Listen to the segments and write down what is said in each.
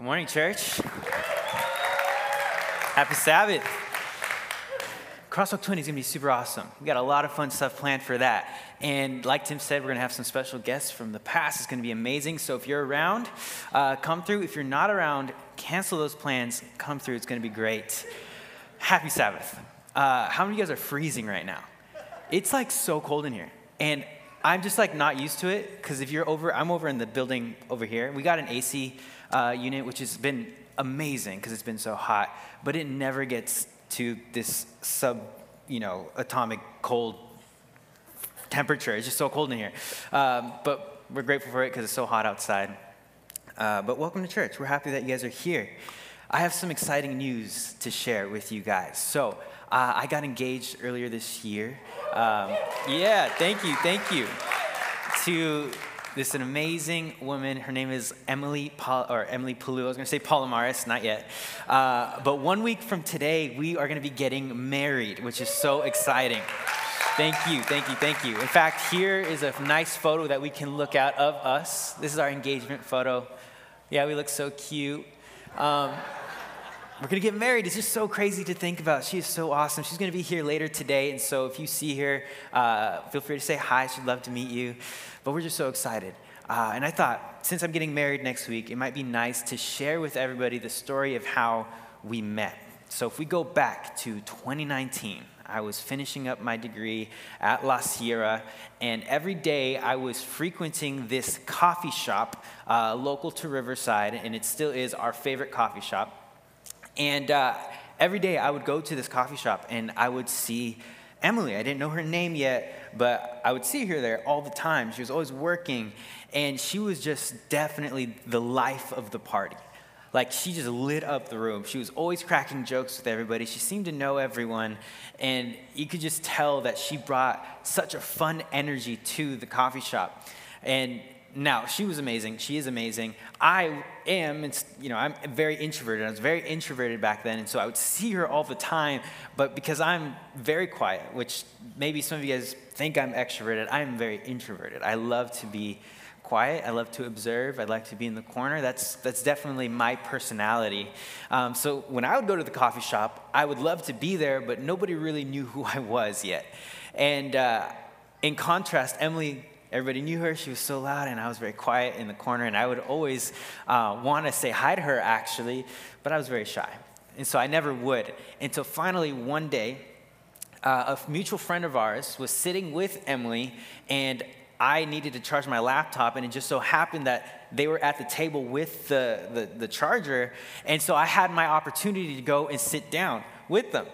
Good morning, church. Happy Sabbath. Crosswalk 20 is going to be super awesome. We got a lot of fun stuff planned for that. And like Tim said, we're going to have some special guests from the past. It's going to be amazing. So if you're around, uh, come through. If you're not around, cancel those plans. Come through. It's going to be great. Happy Sabbath. Uh, how many of you guys are freezing right now? It's like so cold in here. And I'm just like not used to it because if you're over, I'm over in the building over here. We got an AC uh, unit, which has been amazing because it's been so hot, but it never gets to this sub, you know, atomic cold temperature. It's just so cold in here. Um, but we're grateful for it because it's so hot outside. Uh, but welcome to church. We're happy that you guys are here. I have some exciting news to share with you guys. So, uh, I got engaged earlier this year. Um, yeah, thank you, thank you. To this is an amazing woman. Her name is Emily or Emily Palu. I was going to say Palomares, not yet. Uh, but one week from today, we are going to be getting married, which is so exciting. Thank you, thank you, thank you. In fact, here is a nice photo that we can look at of us. This is our engagement photo. Yeah, we look so cute. Um, we're going to get married. It's just so crazy to think about. She is so awesome. She's going to be here later today. And so if you see her, uh, feel free to say hi. She'd love to meet you. But we're just so excited. Uh, and I thought, since I'm getting married next week, it might be nice to share with everybody the story of how we met. So if we go back to 2019, I was finishing up my degree at La Sierra, and every day I was frequenting this coffee shop uh, local to Riverside, and it still is our favorite coffee shop. And uh, every day I would go to this coffee shop and I would see Emily. I didn't know her name yet, but I would see her there all the time. She was always working, and she was just definitely the life of the party. Like, she just lit up the room. She was always cracking jokes with everybody. She seemed to know everyone, and you could just tell that she brought such a fun energy to the coffee shop. And now she was amazing. She is amazing. I am you know i'm very introverted. I was very introverted back then and so i would see her all the time but because i'm very quiet which maybe some of you guys think i'm extroverted i'm very introverted. I love to be quiet. I love to observe. I like to be in the corner. That's that's definitely my personality. Um, so when i would go to the coffee shop i would love to be there but nobody really knew who i was yet. And uh, in contrast emily Everybody knew her. She was so loud, and I was very quiet in the corner. And I would always uh, want to say hi to her, actually, but I was very shy. And so I never would. Until finally, one day, uh, a mutual friend of ours was sitting with Emily, and I needed to charge my laptop, and it just so happened that they were at the table with the, the, the charger. And so I had my opportunity to go and sit down with them.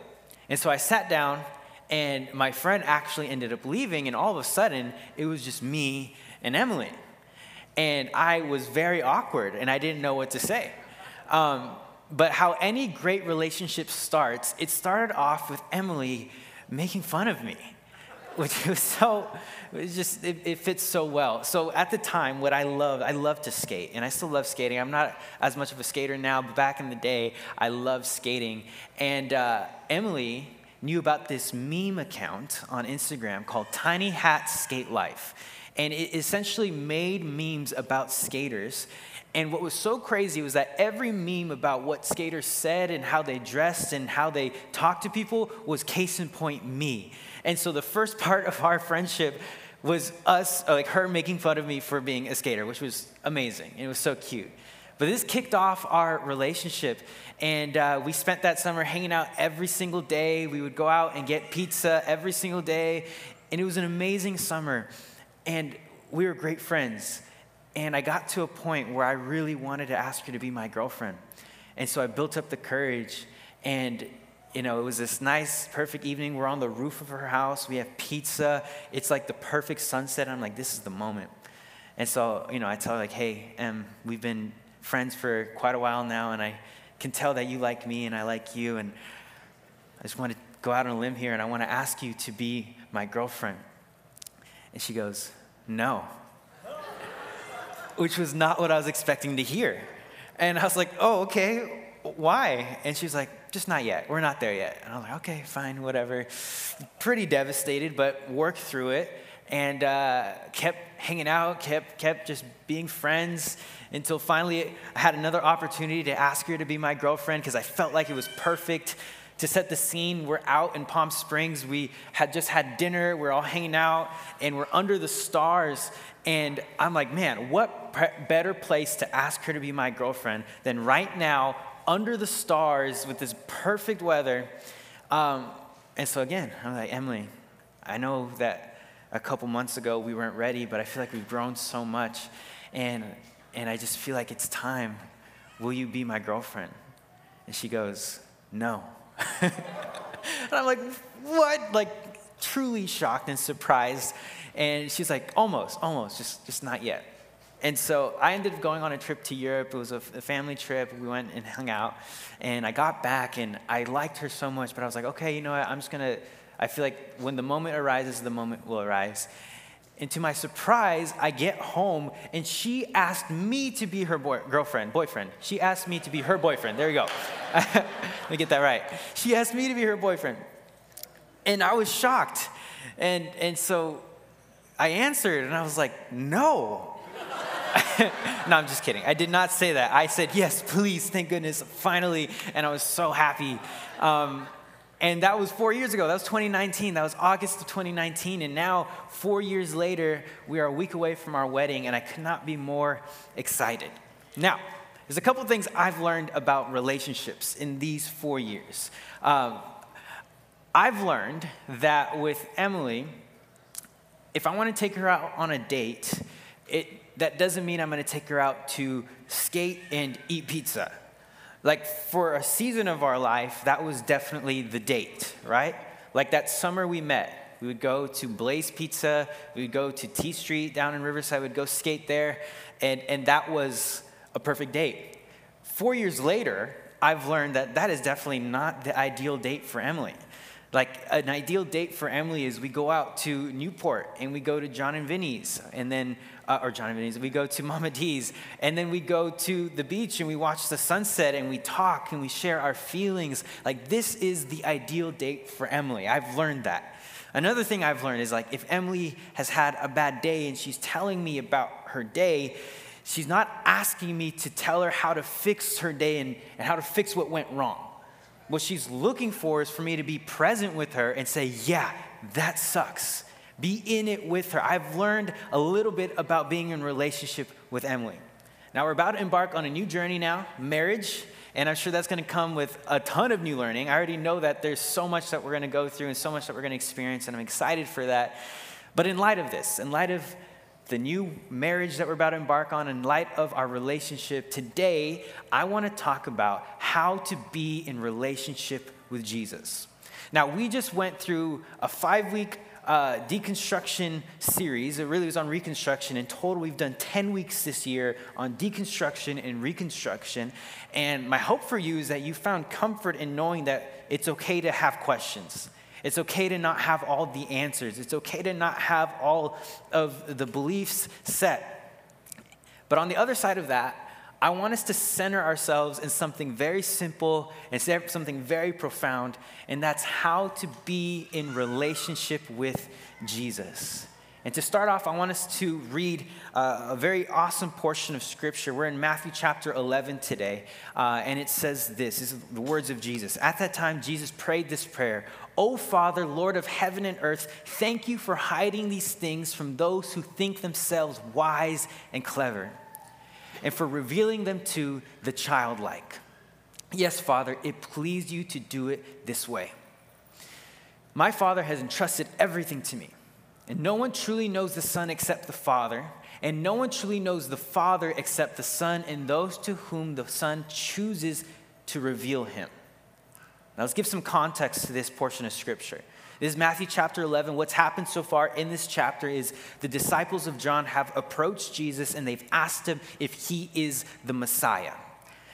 And so I sat down and my friend actually ended up leaving, and all of a sudden, it was just me and Emily. And I was very awkward, and I didn't know what to say. Um, but how any great relationship starts, it started off with Emily making fun of me, which was so, it just, it, it, fits so well. So at the time, what I loved, I loved to skate, and I still love skating. I'm not as much of a skater now, but back in the day, I loved skating. And uh, Emily, knew about this meme account on Instagram called Tiny Hat Skate Life. And it essentially made memes about skaters. And what was so crazy was that every meme about what skaters said and how they dressed and how they talked to people was case in point me. And so the first part of our friendship was us, like her making fun of me for being a skater, which was amazing. It was so cute. But this kicked off our relationship. And uh, we spent that summer hanging out every single day. We would go out and get pizza every single day. And it was an amazing summer. And we were great friends. And I got to a point where I really wanted to ask her to be my girlfriend. And so I built up the courage. And, you know, it was this nice, perfect evening. We're on the roof of her house. We have pizza. It's like the perfect sunset. I'm like, this is the moment. And so, you know, I tell her, like, hey, Em, we've been friends for quite a while now, and I can tell that you like me and I like you. And I just want to go out on a limb here and I want to ask you to be my girlfriend. And she goes, No. Which was not what I was expecting to hear. And I was like, Oh, okay. Why? And she was like, Just not yet. We're not there yet. And I was like, Okay, fine, whatever. Pretty devastated, but worked through it. And uh, kept hanging out, kept, kept just being friends until finally I had another opportunity to ask her to be my girlfriend because I felt like it was perfect. To set the scene, we're out in Palm Springs. We had just had dinner. We're all hanging out and we're under the stars. And I'm like, man, what pre- better place to ask her to be my girlfriend than right now under the stars with this perfect weather? Um, and so again, I'm like, Emily, I know that a couple months ago we weren't ready, but I feel like we've grown so much. And, and I just feel like it's time. Will you be my girlfriend? And she goes, No. and I'm like, What? Like, truly shocked and surprised. And she's like, Almost, almost, just, just not yet. And so I ended up going on a trip to Europe. It was a, family trip. We went and hung out. And I got back and I liked her so much, but I was like, okay, you know what? I'm just going to, I feel like when the moment arises, the moment will arise. And to my surprise, I get home and she asked me to be her boy, girlfriend, boyfriend. She asked me to be her boyfriend. There you go. Let me get that right. She asked me to be her boyfriend. And I was shocked. And, and so I answered and I was like, no. no, I'm just kidding. I did not say that. I said, yes, please, thank goodness, finally. And I was so happy. Um, and that was four years ago. That was 2019. That was August of 2019. And now, four years later, we are a week away from our wedding, and I could not be more excited. Now, there's a couple things I've learned about relationships in these four years. Um, I've learned that with Emily, if I want to take her out on a date, it, that doesn't mean I'm going to take her out to skate and eat pizza. Like for a season of our life, that was definitely the date, right? Like that summer we met, we would go to Blaze Pizza, we would go to T Street down in Riverside, we'd go skate there, and, and that was a perfect date. Four years later, I've learned that that is definitely not the ideal date for Emily. Like an ideal date for Emily is we go out to Newport and we go to John and Vinny's, and then uh, or John and Vinny's. We go to Mama D's, and then we go to the beach and we watch the sunset and we talk and we share our feelings. Like this is the ideal date for Emily. I've learned that. Another thing I've learned is like if Emily has had a bad day and she's telling me about her day, she's not asking me to tell her how to fix her day and, and how to fix what went wrong. What she's looking for is for me to be present with her and say, Yeah, that sucks. Be in it with her. I've learned a little bit about being in relationship with Emily. Now, we're about to embark on a new journey now, marriage, and I'm sure that's going to come with a ton of new learning. I already know that there's so much that we're going to go through and so much that we're going to experience, and I'm excited for that. But in light of this, in light of the new marriage that we're about to embark on, in light of our relationship, today I want to talk about how to be in relationship with Jesus. Now, we just went through a five week uh, deconstruction series. It really was on reconstruction. In total, we've done 10 weeks this year on deconstruction and reconstruction. And my hope for you is that you found comfort in knowing that it's okay to have questions. It's okay to not have all the answers. It's okay to not have all of the beliefs set. But on the other side of that, I want us to center ourselves in something very simple and something very profound, and that's how to be in relationship with Jesus. And to start off, I want us to read uh, a very awesome portion of Scripture. We're in Matthew chapter 11 today, uh, and it says this, this is the words of Jesus. At that time, Jesus prayed this prayer O Father, Lord of heaven and earth, thank you for hiding these things from those who think themselves wise and clever, and for revealing them to the childlike. Yes, Father, it pleased you to do it this way. My Father has entrusted everything to me. And no one truly knows the Son except the Father, and no one truly knows the Father except the Son and those to whom the Son chooses to reveal him. Now, let's give some context to this portion of Scripture. This is Matthew chapter 11. What's happened so far in this chapter is the disciples of John have approached Jesus and they've asked him if he is the Messiah.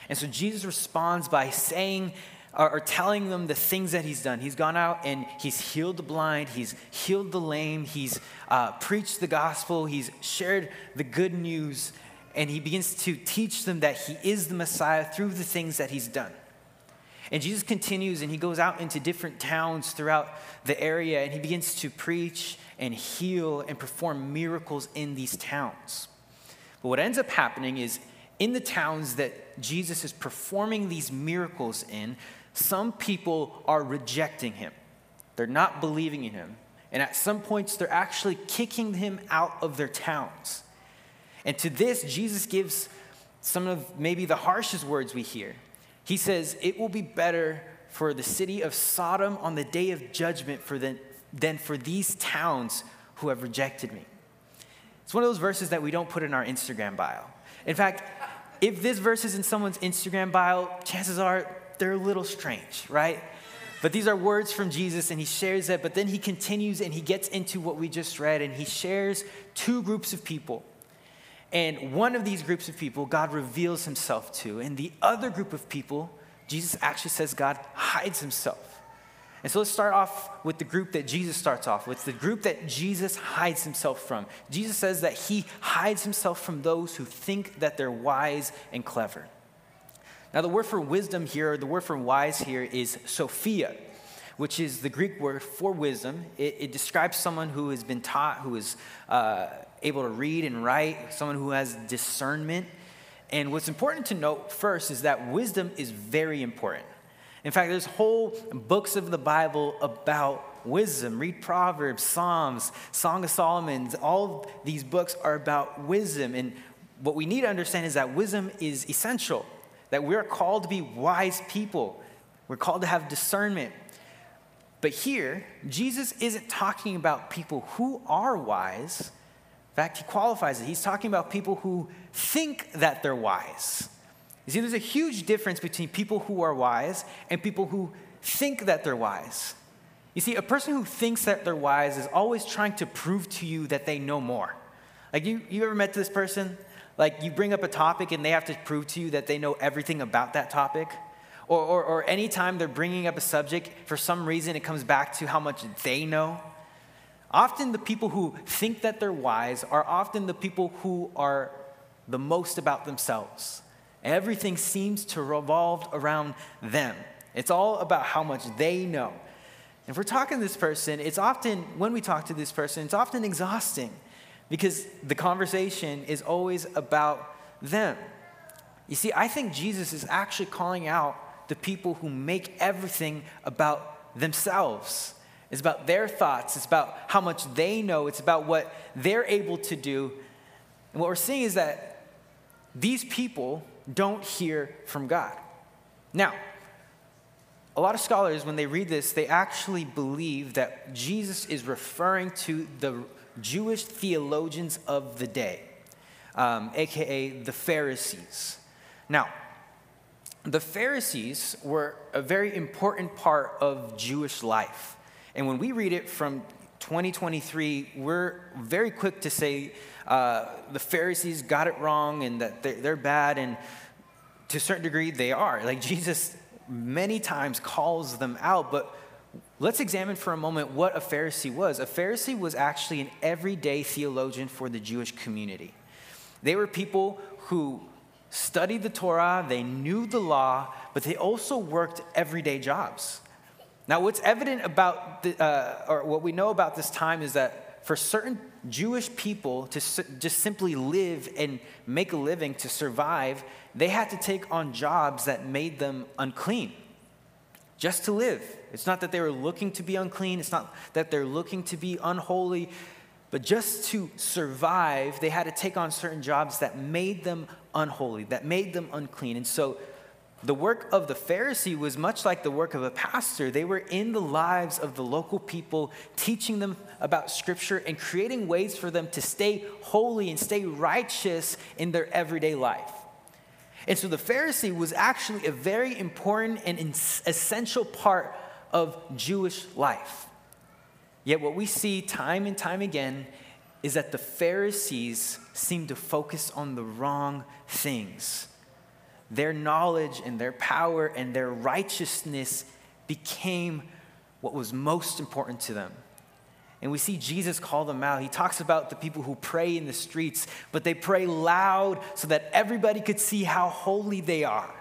And so Jesus responds by saying or, telling them the things that he's done. He's gone out and he's healed the blind, he's healed the lame, he's uh, preached the gospel, he's shared the good news, and he begins to teach them that he is the Messiah through the things that he's done. And Jesus continues and he goes out into different towns throughout the area and he begins to preach and heal and perform miracles in these towns. But what ends up happening is in the towns that Jesus is performing these miracles in, some people are rejecting him. They're not believing in him. And at some points, they're actually kicking him out of their towns. And to this, Jesus gives some of maybe the harshest words we hear. He says, It will be better for the city of Sodom on the day of judgment for the, than for these towns who have rejected me. It's one of those verses that we don't put in our Instagram bio. In fact, if this verse is in someone's Instagram bio, chances are they're a little strange, right? But these are words from Jesus, and he shares that. But then he continues and he gets into what we just read, and he shares two groups of people. And one of these groups of people, God reveals himself to. And the other group of people, Jesus actually says God hides himself. And so let's start off with the group that Jesus starts off with, the group that Jesus hides himself from. Jesus says that he hides himself from those who think that they're wise and clever. Now, the word for wisdom here, the word for wise here is Sophia, which is the Greek word for wisdom. It, it describes someone who has been taught, who is uh, able to read and write, someone who has discernment. And what's important to note first is that wisdom is very important. In fact, there's whole books of the Bible about wisdom. Read Proverbs, Psalms, Song of Solomon. All these books are about wisdom. And what we need to understand is that wisdom is essential that we're called to be wise people. We're called to have discernment. But here, Jesus isn't talking about people who are wise. In fact, he qualifies it. He's talking about people who think that they're wise. You see, there's a huge difference between people who are wise and people who think that they're wise. You see, a person who thinks that they're wise is always trying to prove to you that they know more. Like, you, you ever met this person? Like you bring up a topic and they have to prove to you that they know everything about that topic. Or, or, or anytime they're bringing up a subject, for some reason it comes back to how much they know. Often the people who think that they're wise are often the people who are the most about themselves. Everything seems to revolve around them. It's all about how much they know. If we're talking to this person, it's often, when we talk to this person, it's often exhausting because the conversation is always about them. You see, I think Jesus is actually calling out the people who make everything about themselves. It's about their thoughts, it's about how much they know, it's about what they're able to do. And what we're seeing is that these people don't hear from God. Now, a lot of scholars, when they read this, they actually believe that Jesus is referring to the Jewish theologians of the day, um, aka the Pharisees. Now, the Pharisees were a very important part of Jewish life. And when we read it from 2023, we're very quick to say uh, the Pharisees got it wrong and that they're, they're bad. And to a certain degree, they are. Like Jesus many times calls them out, but Let's examine for a moment what a Pharisee was. A Pharisee was actually an everyday theologian for the Jewish community. They were people who studied the Torah, they knew the law, but they also worked everyday jobs. Now, what's evident about, the, uh, or what we know about this time is that for certain Jewish people to just simply live and make a living to survive, they had to take on jobs that made them unclean just to live. It's not that they were looking to be unclean, it's not that they're looking to be unholy, but just to survive, they had to take on certain jobs that made them unholy, that made them unclean. And so the work of the Pharisee was much like the work of a pastor. They were in the lives of the local people, teaching them about Scripture and creating ways for them to stay holy and stay righteous in their everyday life. And so the Pharisee was actually a very important and essential part of Jewish life. Yet, what we see time and time again is that the Pharisees seem to focus on the wrong things. Their knowledge and their power and their righteousness became what was most important to them. And we see Jesus call them out. He talks about the people who pray in the streets, but they pray loud so that everybody could see how holy they are.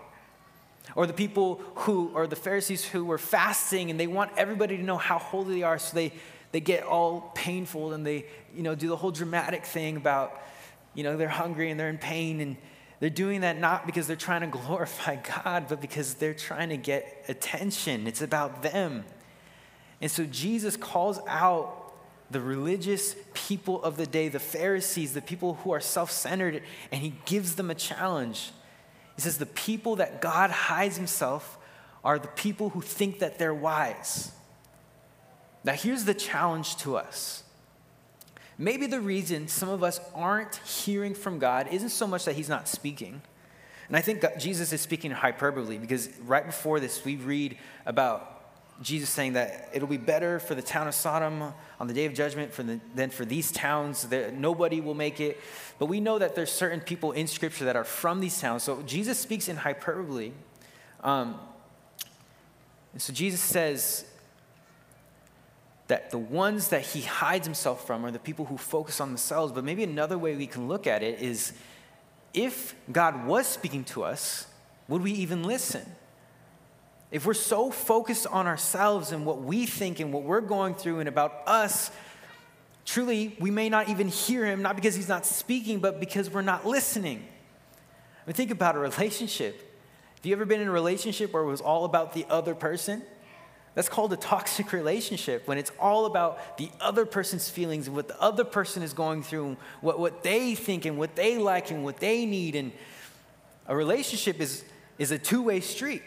Or the people who, or the Pharisees who were fasting and they want everybody to know how holy they are, so they, they get all painful and they, you know, do the whole dramatic thing about, you know, they're hungry and they're in pain and they're doing that not because they're trying to glorify God, but because they're trying to get attention. It's about them. And so Jesus calls out the religious people of the day, the Pharisees, the people who are self centered, and he gives them a challenge. He says, The people that God hides himself are the people who think that they're wise. Now, here's the challenge to us. Maybe the reason some of us aren't hearing from God isn't so much that he's not speaking. And I think Jesus is speaking in hyperbole because right before this, we read about Jesus saying that it'll be better for the town of Sodom on the day of judgment for the, than for these towns. That nobody will make it. But we know that there's certain people in Scripture that are from these towns. So Jesus speaks in hyperbole. Um, so Jesus says that the ones that he hides himself from are the people who focus on themselves. But maybe another way we can look at it is if God was speaking to us, would we even listen? If we're so focused on ourselves and what we think and what we're going through and about us, truly, we may not even hear him, not because he's not speaking, but because we're not listening. I mean, think about a relationship. Have you ever been in a relationship where it was all about the other person? That's called a toxic relationship when it's all about the other person's feelings and what the other person is going through, what, what they think and what they like and what they need. And a relationship is, is a two way street.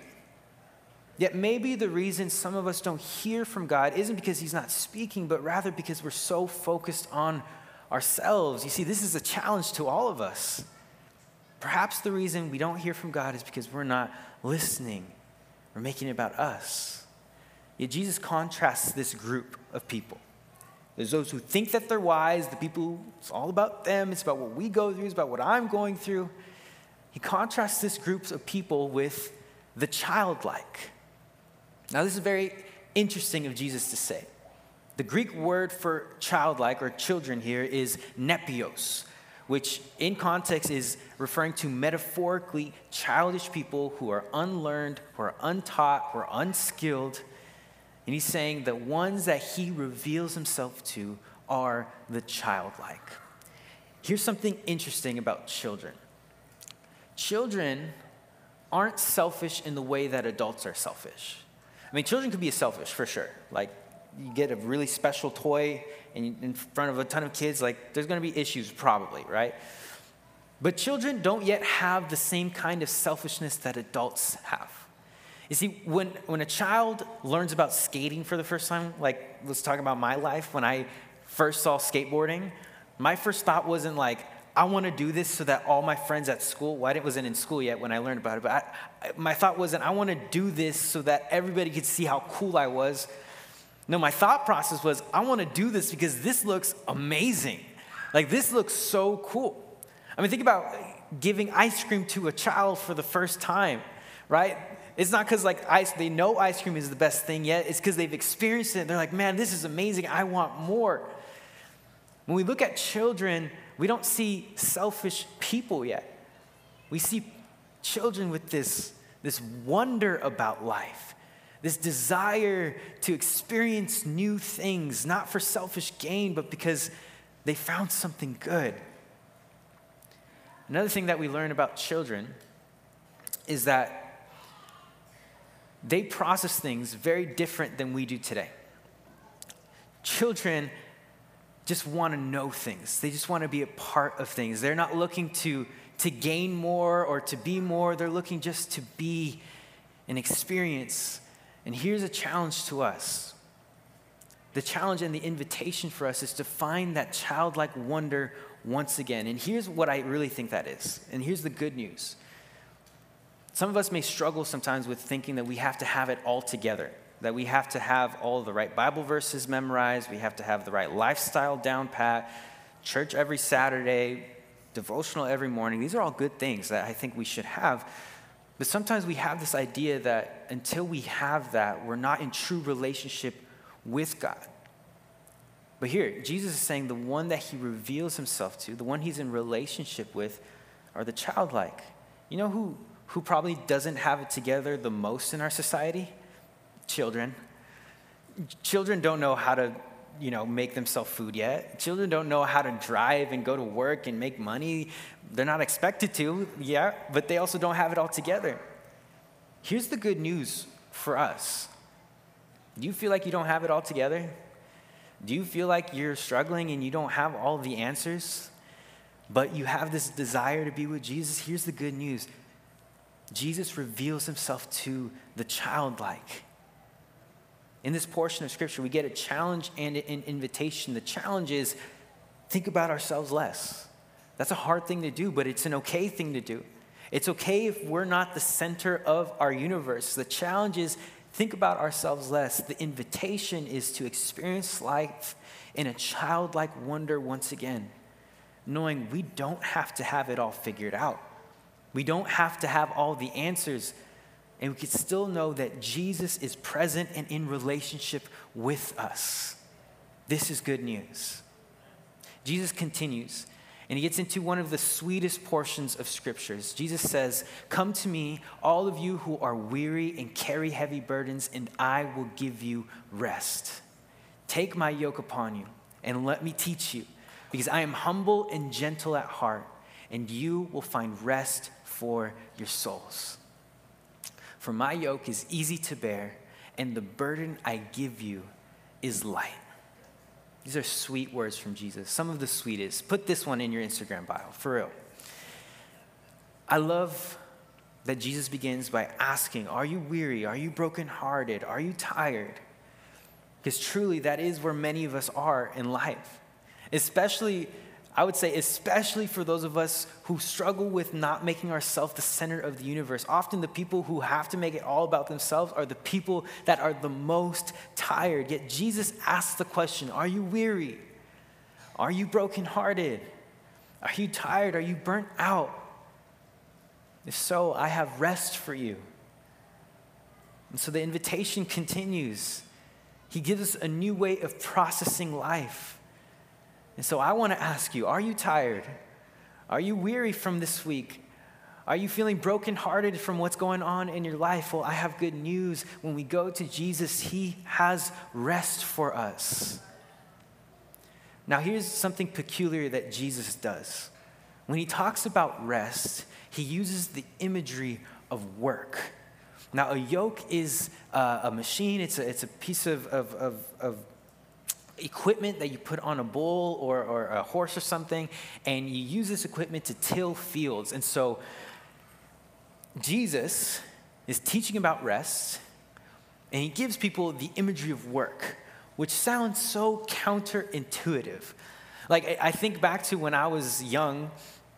Yet maybe the reason some of us don't hear from God isn't because He's not speaking, but rather because we're so focused on ourselves. You see, this is a challenge to all of us. Perhaps the reason we don't hear from God is because we're not listening, we're making it about us. Yet Jesus contrasts this group of people. There's those who think that they're wise, the people, who, it's all about them, it's about what we go through, it's about what I'm going through. He contrasts this group of people with the childlike. Now, this is very interesting of Jesus to say. The Greek word for childlike or children here is nepios, which in context is referring to metaphorically childish people who are unlearned, who are untaught, who are unskilled. And he's saying the ones that he reveals himself to are the childlike. Here's something interesting about children children aren't selfish in the way that adults are selfish. I mean, children can be selfish for sure. Like, you get a really special toy and in front of a ton of kids, like, there's gonna be issues probably, right? But children don't yet have the same kind of selfishness that adults have. You see, when, when a child learns about skating for the first time, like, let's talk about my life, when I first saw skateboarding, my first thought wasn't like, I want to do this so that all my friends at school, well, I wasn't in school yet when I learned about it, but I, my thought wasn't, I want to do this so that everybody could see how cool I was. No, my thought process was, I want to do this because this looks amazing. Like, this looks so cool. I mean, think about giving ice cream to a child for the first time, right? It's not because like ice, they know ice cream is the best thing yet. It's because they've experienced it. They're like, man, this is amazing. I want more. When we look at children, we don't see selfish people yet. We see children with this, this wonder about life, this desire to experience new things, not for selfish gain, but because they found something good. Another thing that we learn about children is that they process things very different than we do today. Children just want to know things. They just want to be a part of things. They're not looking to, to gain more or to be more. They're looking just to be an experience. And here's a challenge to us the challenge and the invitation for us is to find that childlike wonder once again. And here's what I really think that is. And here's the good news. Some of us may struggle sometimes with thinking that we have to have it all together that we have to have all the right Bible verses memorized, we have to have the right lifestyle down pat, church every Saturday, devotional every morning. These are all good things that I think we should have. But sometimes we have this idea that until we have that, we're not in true relationship with God. But here, Jesus is saying the one that he reveals himself to, the one he's in relationship with, are the childlike. You know who, who probably doesn't have it together the most in our society? Children. Children don't know how to, you know, make themselves food yet. Children don't know how to drive and go to work and make money. They're not expected to, yeah, but they also don't have it all together. Here's the good news for us. Do you feel like you don't have it all together? Do you feel like you're struggling and you don't have all the answers? But you have this desire to be with Jesus? Here's the good news Jesus reveals himself to the childlike. In this portion of scripture, we get a challenge and an invitation. The challenge is think about ourselves less. That's a hard thing to do, but it's an okay thing to do. It's okay if we're not the center of our universe. The challenge is think about ourselves less. The invitation is to experience life in a childlike wonder once again, knowing we don't have to have it all figured out. We don't have to have all the answers. And we can still know that Jesus is present and in relationship with us. This is good news. Jesus continues and he gets into one of the sweetest portions of scriptures. Jesus says, Come to me, all of you who are weary and carry heavy burdens, and I will give you rest. Take my yoke upon you and let me teach you, because I am humble and gentle at heart, and you will find rest for your souls. For my yoke is easy to bear, and the burden I give you is light. These are sweet words from Jesus, some of the sweetest. Put this one in your Instagram bio, for real. I love that Jesus begins by asking, Are you weary? Are you brokenhearted? Are you tired? Because truly, that is where many of us are in life, especially I would say, especially for those of us who struggle with not making ourselves the center of the universe. Often, the people who have to make it all about themselves are the people that are the most tired. Yet, Jesus asks the question Are you weary? Are you brokenhearted? Are you tired? Are you burnt out? If so, I have rest for you. And so the invitation continues. He gives us a new way of processing life. And so I want to ask you are you tired? Are you weary from this week? Are you feeling brokenhearted from what's going on in your life? Well, I have good news. When we go to Jesus, He has rest for us. Now, here's something peculiar that Jesus does. When He talks about rest, He uses the imagery of work. Now, a yoke is uh, a machine, it's a, it's a piece of, of, of, of equipment that you put on a bull or, or a horse or something, and you use this equipment to till fields. And so Jesus is teaching about rest, and he gives people the imagery of work, which sounds so counterintuitive. Like, I think back to when I was young,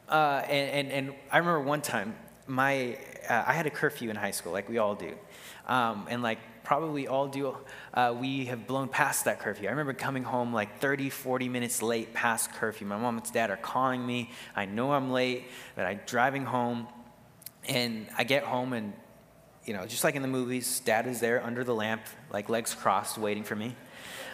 uh, and, and, and, I remember one time, my, uh, I had a curfew in high school, like we all do. Um, and like probably all do, uh, we have blown past that curfew. I remember coming home like 30, 40 minutes late past curfew. My mom and dad are calling me. I know I'm late, but I'm driving home. And I get home and, you know, just like in the movies, dad is there under the lamp, like legs crossed, waiting for me.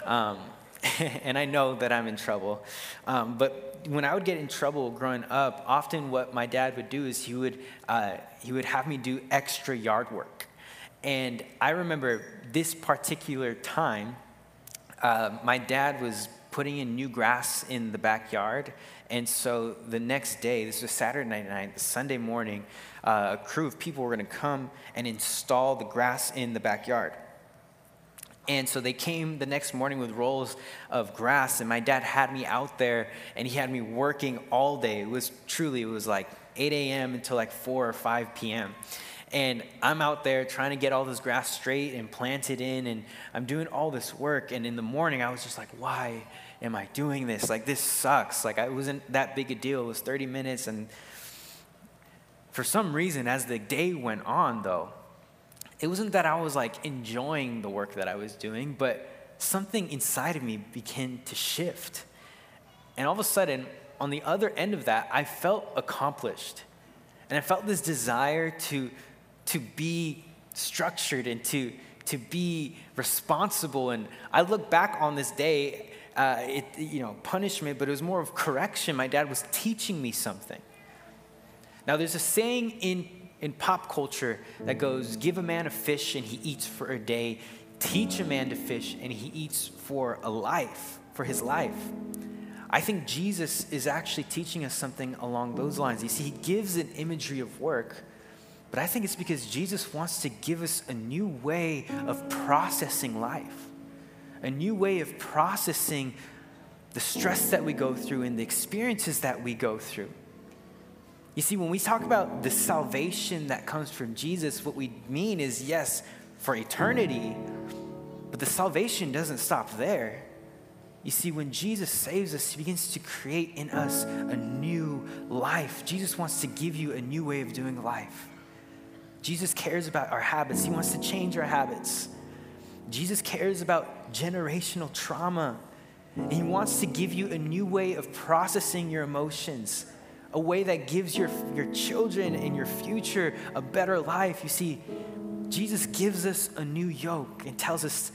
Um, and I know that I'm in trouble. Um, but when I would get in trouble growing up, often what my dad would do is he would, uh, he would have me do extra yard work. And I remember this particular time, uh, my dad was putting in new grass in the backyard. And so the next day, this was Saturday night, Sunday morning, uh, a crew of people were going to come and install the grass in the backyard. And so they came the next morning with rolls of grass, and my dad had me out there, and he had me working all day. It was truly, it was like 8 a.m. until like 4 or 5 p.m. And I'm out there trying to get all this grass straight and planted in, and I'm doing all this work. And in the morning, I was just like, why am I doing this? Like, this sucks. Like, it wasn't that big a deal. It was 30 minutes. And for some reason, as the day went on, though, it wasn't that I was like enjoying the work that I was doing, but something inside of me began to shift. And all of a sudden, on the other end of that, I felt accomplished. And I felt this desire to to be structured and to, to be responsible. And I look back on this day, uh, it, you know, punishment, but it was more of correction. My dad was teaching me something. Now, there's a saying in, in pop culture that goes, give a man a fish and he eats for a day, teach a man to fish and he eats for a life, for his life. I think Jesus is actually teaching us something along those lines. You see, he gives an imagery of work, but I think it's because Jesus wants to give us a new way of processing life, a new way of processing the stress that we go through and the experiences that we go through. You see, when we talk about the salvation that comes from Jesus, what we mean is yes, for eternity, but the salvation doesn't stop there. You see, when Jesus saves us, he begins to create in us a new life. Jesus wants to give you a new way of doing life. Jesus cares about our habits, he wants to change our habits. Jesus cares about generational trauma, and he wants to give you a new way of processing your emotions, a way that gives your, your children and your future a better life. You see, Jesus gives us a new yoke and tells us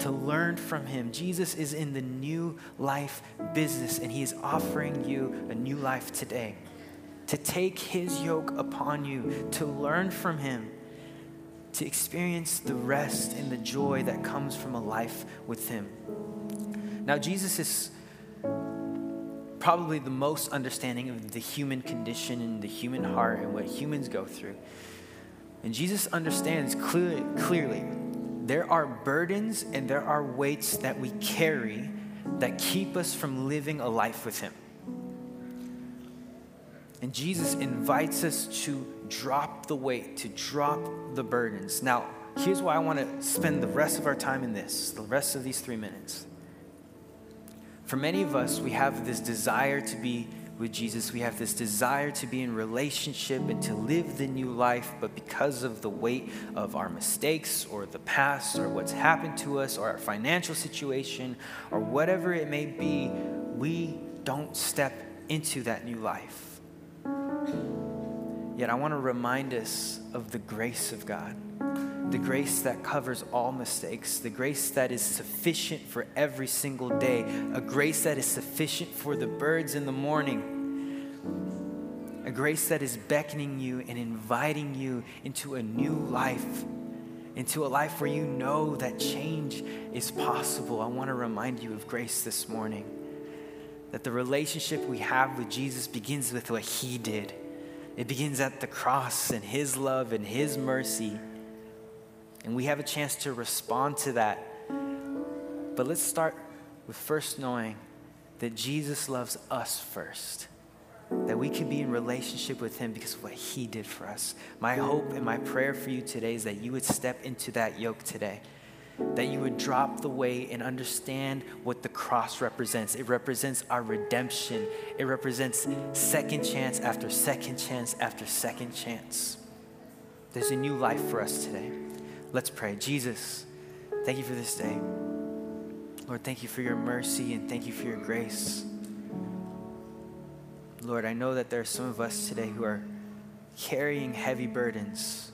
to learn from him. Jesus is in the new life business, and he is offering you a new life today. To take his yoke upon you, to learn from him, to experience the rest and the joy that comes from a life with him. Now, Jesus is probably the most understanding of the human condition and the human heart and what humans go through. And Jesus understands clearly, clearly there are burdens and there are weights that we carry that keep us from living a life with Him. And Jesus invites us to drop the weight, to drop the burdens. Now, here's why I want to spend the rest of our time in this, the rest of these three minutes. For many of us, we have this desire to be with Jesus, we have this desire to be in relationship and to live the new life, but because of the weight of our mistakes or the past or what's happened to us or our financial situation or whatever it may be, we don't step into that new life. Yet I want to remind us of the grace of God the grace that covers all mistakes, the grace that is sufficient for every single day, a grace that is sufficient for the birds in the morning, a grace that is beckoning you and inviting you into a new life, into a life where you know that change is possible. I want to remind you of grace this morning. That the relationship we have with Jesus begins with what he did. It begins at the cross and his love and his mercy. And we have a chance to respond to that. But let's start with first knowing that Jesus loves us first. That we can be in relationship with Him because of what He did for us. My hope and my prayer for you today is that you would step into that yoke today. That you would drop the weight and understand what the cross represents. It represents our redemption, it represents second chance after second chance after second chance. There's a new life for us today. Let's pray. Jesus, thank you for this day. Lord, thank you for your mercy and thank you for your grace. Lord, I know that there are some of us today who are carrying heavy burdens,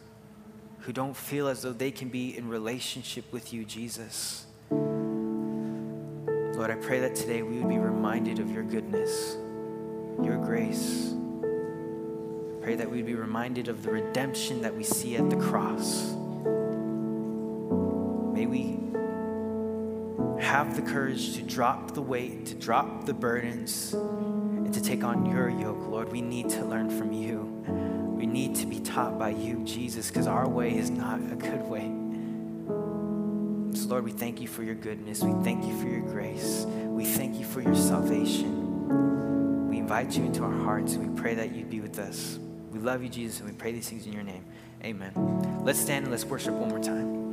who don't feel as though they can be in relationship with you, Jesus. Lord, I pray that today we would be reminded of your goodness, your grace. Pray that we'd be reminded of the redemption that we see at the cross. May we have the courage to drop the weight, to drop the burdens, and to take on your yoke, Lord. We need to learn from you. We need to be taught by you, Jesus, because our way is not a good way. So, Lord, we thank you for your goodness. We thank you for your grace. We thank you for your salvation. We invite you into our hearts and we pray that you'd be with us. We love you, Jesus, and we pray these things in your name. Amen. Let's stand and let's worship one more time.